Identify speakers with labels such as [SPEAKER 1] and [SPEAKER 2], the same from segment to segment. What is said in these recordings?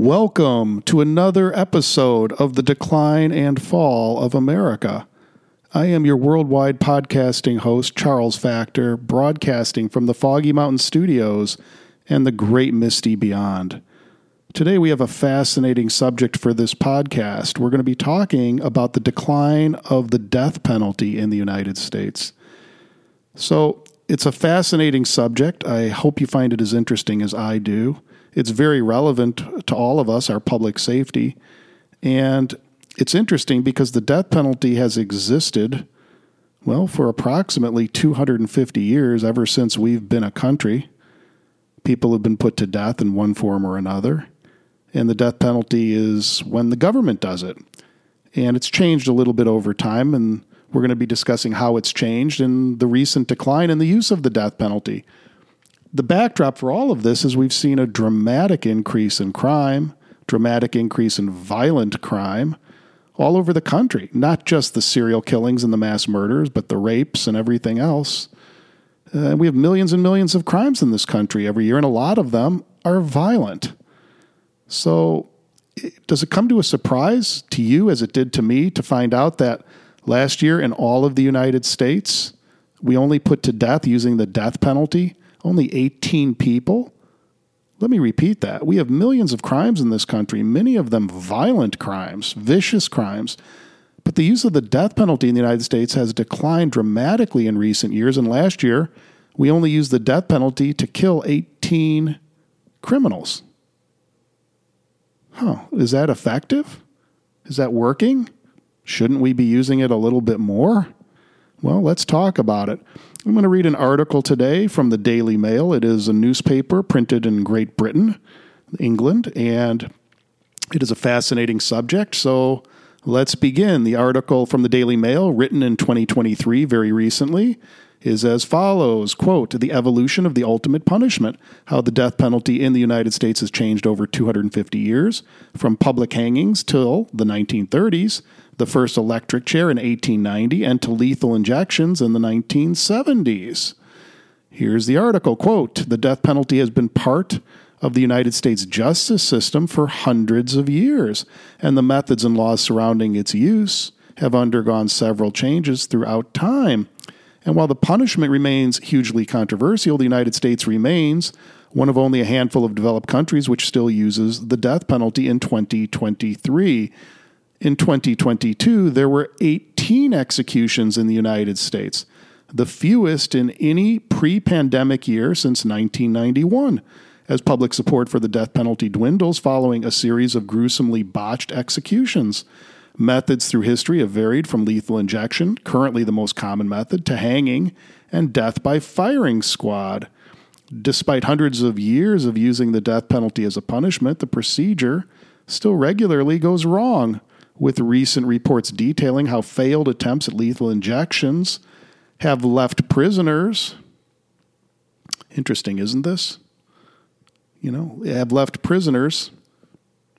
[SPEAKER 1] Welcome to another episode of The Decline and Fall of America. I am your worldwide podcasting host, Charles Facktor, broadcasting from the Foggy Mountain Studios and the Great Misty Beyond. Today, we have a fascinating subject for this podcast. We're going to be talking about the decline of the death penalty in the United States. So, it's a fascinating subject. I hope you find it as interesting as I do. It's very relevant to all of us, our public safety. And it's interesting because the death penalty has existed, well, for approximately 250 years, ever since we've been a country. People have been put to death in one form or another. And the death penalty is when the government does it. And it's changed a little bit over time. And we're going to be discussing how it's changed and the recent decline in the use of the death penalty. The backdrop for all of this is we've seen a dramatic increase in crime, dramatic increase in violent crime all over the country, not just the serial killings and the mass murders, but the rapes and everything else. Uh, we have millions and millions of crimes in this country every year, and a lot of them are violent. So, does it come to a surprise to you, as it did to me, to find out that Last year, in all of the United States, we only put to death using the death penalty only 18 people. Let me repeat that. We have millions of crimes in this country, many of them violent crimes, vicious crimes. But the use of the death penalty in the United States has declined dramatically in recent years. And last year, we only used the death penalty to kill 18 criminals. Huh. Is that effective? Is that working? Shouldn't we be using it a little bit more? Well, let's talk about it. I'm going to read an article today from the Daily Mail. It is a newspaper printed in Great Britain, England, and it is a fascinating subject. So let's begin. The article from the Daily Mail, written in 2023, very recently, is as follows quote the evolution of the ultimate punishment how the death penalty in the united states has changed over 250 years from public hangings till the 1930s the first electric chair in 1890, and to lethal injections in the 1970s. Here's the article quote, The death penalty has been part of the United States justice system for hundreds of years, and the methods and laws surrounding its use have undergone several changes throughout time. And while the punishment remains hugely controversial, the United States remains one of only a handful of developed countries which still uses the death penalty in 2023. In 2022, there were 18 executions in the United States, the fewest in any pre pandemic year since 1991, as public support for the death penalty dwindles following a series of gruesomely botched executions. Methods through history have varied from lethal injection, currently the most common method, to hanging and death by firing squad. Despite hundreds of years of using the death penalty as a punishment, the procedure still regularly goes wrong with recent reports detailing how failed attempts at lethal injections have left prisoners. Interesting, isn't this? You know, have left prisoners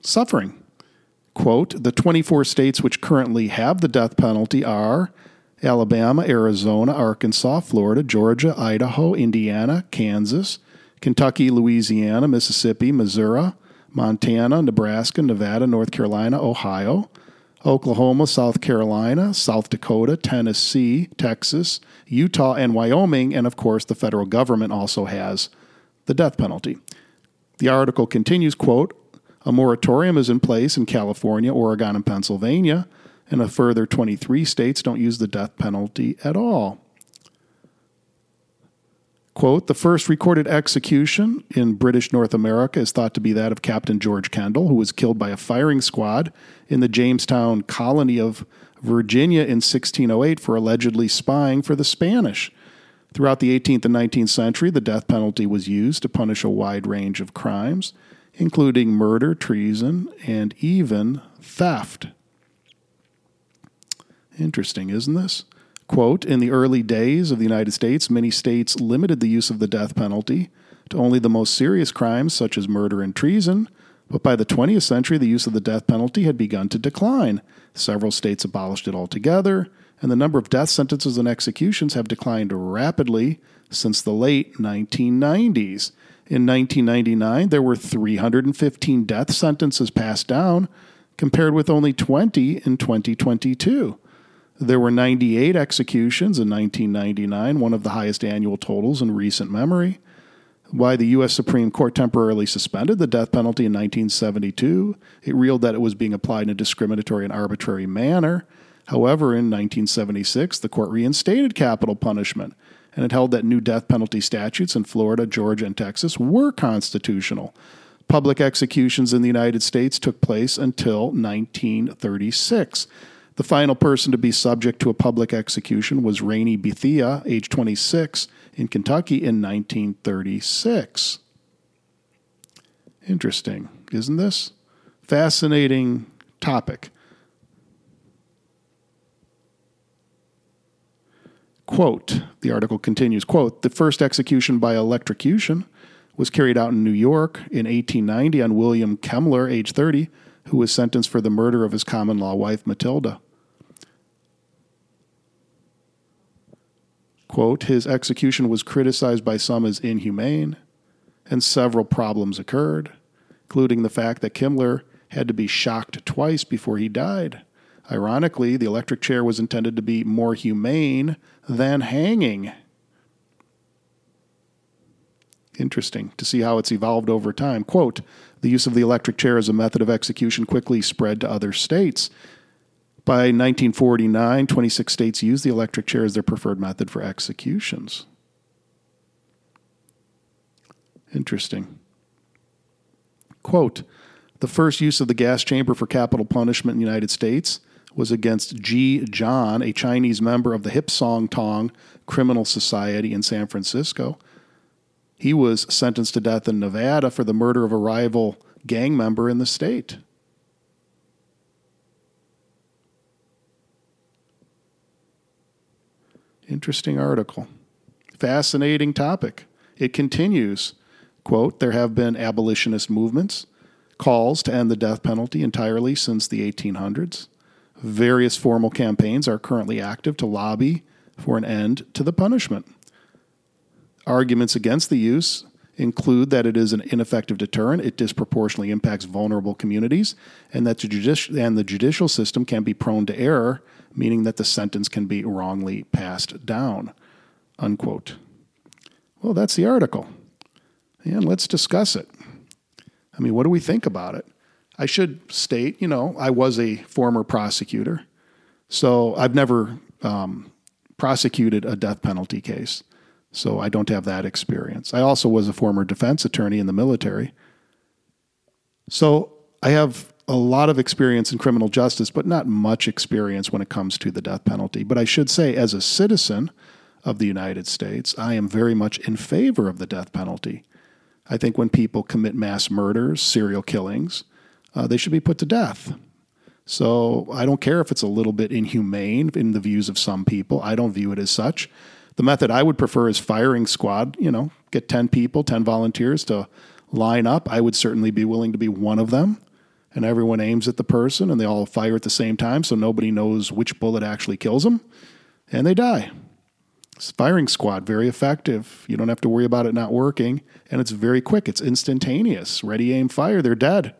[SPEAKER 1] suffering. Quote The 24 states which currently have the death penalty are Alabama, Arizona, Arkansas, Florida, Georgia, Idaho, Indiana, Kansas, Kentucky, Louisiana, Mississippi, Missouri, Montana, Nebraska, Nevada, North Carolina, Ohio, Oklahoma, South Carolina, South Dakota, Tennessee, Texas, Utah, and Wyoming. And of course, the federal government also has the death penalty. The article continues, quote, a moratorium is in place in California, Oregon, and Pennsylvania, and a further 23 states don't use the death penalty at all. Quote, the first recorded execution in British North America is thought to be that of Captain George Kendall, who was killed by a firing squad in the Jamestown colony of Virginia in 1608 for allegedly spying for the Spanish. Throughout the 18th and 19th century, the death penalty was used to punish a wide range of crimes, including murder, treason, and even theft. Interesting, isn't this? Quote, in the early days of the United States, many states limited the use of the death penalty to only the most serious crimes such as murder and treason, but by the 20th century, the use of the death penalty had begun to decline. Several states abolished it altogether, and the number of death sentences and executions have declined rapidly since the late 1990s. In 1999, there were 315 death sentences passed down, compared with only 20 in 2022. There were 98 executions in 1999, one of the highest annual totals in recent memory. Why the U.S. Supreme Court temporarily suspended the death penalty in 1972, it ruled that it was being applied in a discriminatory and arbitrary manner. However, in 1976, the court reinstated capital punishment and it held that new death penalty statutes in Florida, Georgia, and Texas were constitutional. Public executions in the United States took place until 1936. The final person to be subject to a public execution was Rainey Bethea, age 26, in Kentucky in 1936. Interesting, isn't this? Fascinating topic. Quote, the article continues, quote, the first execution by electrocution was carried out in New York in 1890 on William Kemmler, age 30, who was sentenced for the murder of his common law wife, Matilda. Quote, his execution was criticized by some as inhumane, and several problems occurred, including the fact that Kemmler had to be shocked twice before he died. Ironically, the electric chair was intended to be more humane than hanging. Interesting to see how it's evolved over time. Quote The use of the electric chair as a method of execution quickly spread to other states. By 1949, 26 states used the electric chair as their preferred method for executions. Interesting. Quote The first use of the gas chamber for capital punishment in the United States was against Gee Jon, a Chinese member of the Hip Song Tong Criminal Society in San Francisco. He was sentenced to death in Nevada for the murder of a rival gang member in the state. Interesting article. Fascinating topic. It continues, quote, there have been abolitionist movements, calls to end the death penalty entirely since the 1800s. Various formal campaigns are currently active to lobby for an end to the punishment. Arguments against the use include that it is an ineffective deterrent, it disproportionately impacts vulnerable communities, and that the, judici- and the judicial system can be prone to error, meaning that the sentence can be wrongly passed down. Unquote. Well, that's the article. And let's discuss it. I mean, what do we think about it? I should state, you know, I was a former prosecutor, so I've never um, prosecuted a death penalty case. So I don't have that experience. I also was a former defense attorney in the military. So I have a lot of experience in criminal justice, but not much experience when it comes to the death penalty. But I should say, as a citizen of the United States, I am very much in favor of the death penalty. I think when people commit mass murders, serial killings, uh, they should be put to death. So I don't care if it's a little bit inhumane in the views of some people. I don't view it as such. The method I would prefer is firing squad, you know, get 10 people, 10 volunteers to line up. I would certainly be willing to be one of them. And everyone aims at the person and they all fire at the same time so nobody knows which bullet actually kills them. And they die. It's firing squad, very effective. You don't have to worry about it not working. And it's very quick, it's instantaneous. Ready, aim, fire, they're dead.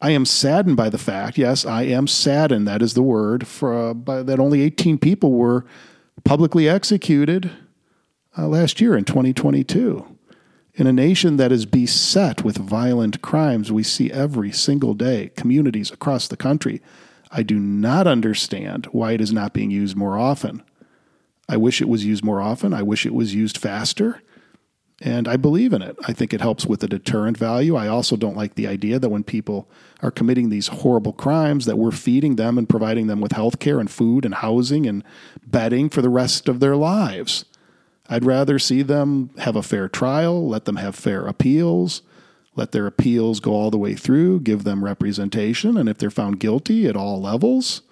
[SPEAKER 1] I am saddened by the fact, yes, I am saddened, that is the word, for, uh, by, that only 18 people were publicly executed uh, last year in 2022. In a nation that is beset with violent crimes, we see every single day communities across the country. I do not understand why it is not being used more often. I wish it was used more often. I wish it was used faster. And I believe in it. I think it helps with the deterrent value. I also don't like the idea that when people are committing these horrible crimes that we're feeding them and providing them with health care and food and housing and bedding for the rest of their lives. I'd rather see them have a fair trial, let them have fair appeals, let their appeals go all the way through, give them representation, and if they're found guilty at all levels,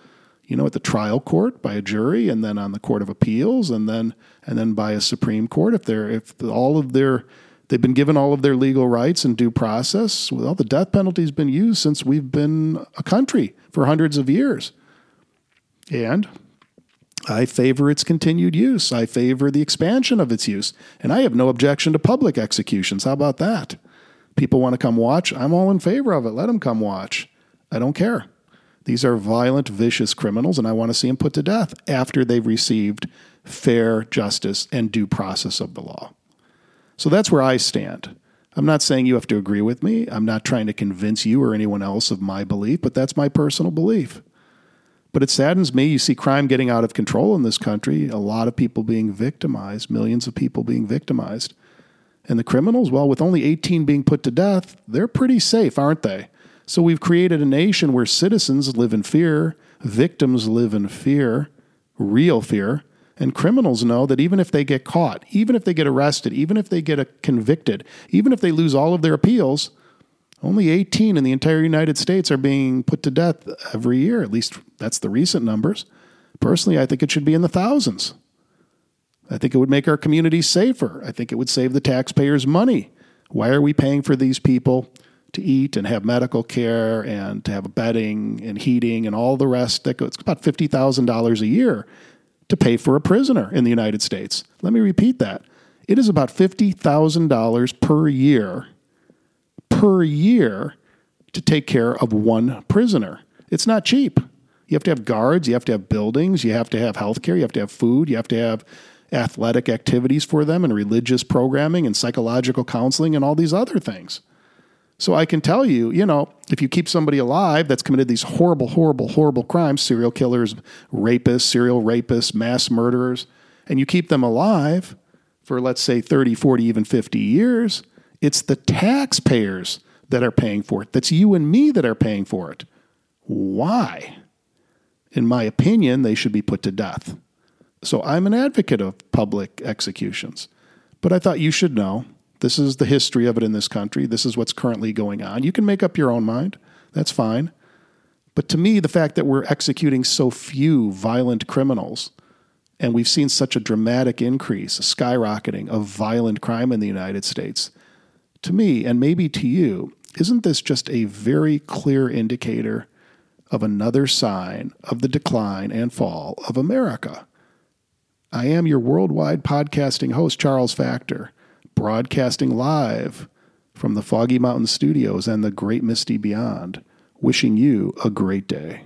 [SPEAKER 1] you know, at the trial court by a jury, and then on the court of appeals, and then and then by a Supreme Court. If they're if all of their they've been given all of their legal rights and due process, well, the death penalty's been used since we've been a country for hundreds of years, and I favor its continued use. I favor the expansion of its use. And I have no objection to public executions. How about that? People want to come watch. I'm all in favor of it. Let them come watch. I don't care. These are violent, vicious criminals, and I want to see them put to death after they've received fair justice and due process of the law. So that's where I stand. I'm not saying you have to agree with me. I'm not trying to convince you or anyone else of my belief, but that's my personal belief. But it saddens me. You see crime getting out of control in this country, a lot of people being victimized, millions of people being victimized. And the criminals, well, with only 18 being put to death, they're pretty safe, aren't they? So we've created a nation where citizens live in fear, victims live in fear, real fear, and criminals know that even if they get caught, even if they get arrested, even if they get convicted, even if they lose all of their appeals, only 18 in the entire United States are being put to death every year. At least that's the recent numbers. Personally, I think it should be in the thousands. I think it would make our communities safer. I think it would save the taxpayers money. Why are we paying for these people to eat and have medical care and to have bedding and heating and all the rest that goes? It's about $50,000 a year to pay for a prisoner in the United States. Let me repeat that. It is about $50,000 per year per year to take care of one prisoner. It's not cheap. You have to have guards, you have to have buildings, you have to have health care, you have to have food, you have to have athletic activities for them and religious programming and psychological counseling and all these other things. So I can tell you, you know, if you keep somebody alive that's committed these horrible, horrible, horrible crimes, serial killers, rapists, serial rapists, mass murderers, and you keep them alive for, let's say, 30, 40, even 50 years, it's the taxpayers that are paying for it. That's you and me that are paying for it. Why? In my opinion, they should be put to death. So I'm an advocate of public executions. But I thought you should know this is the history of it in this country. This is what's currently going on. You can make up your own mind. That's fine. But to me, the fact that we're executing so few violent criminals and we've seen such a dramatic increase, a skyrocketing of violent crime in the United States, to me, and maybe to you, isn't this just a very clear indicator of another sign of the decline and fall of America? I am your worldwide podcasting host, Charles Facktor, broadcasting live from the Foggy Mountain Studios and the Great Misty Beyond, wishing you a great day.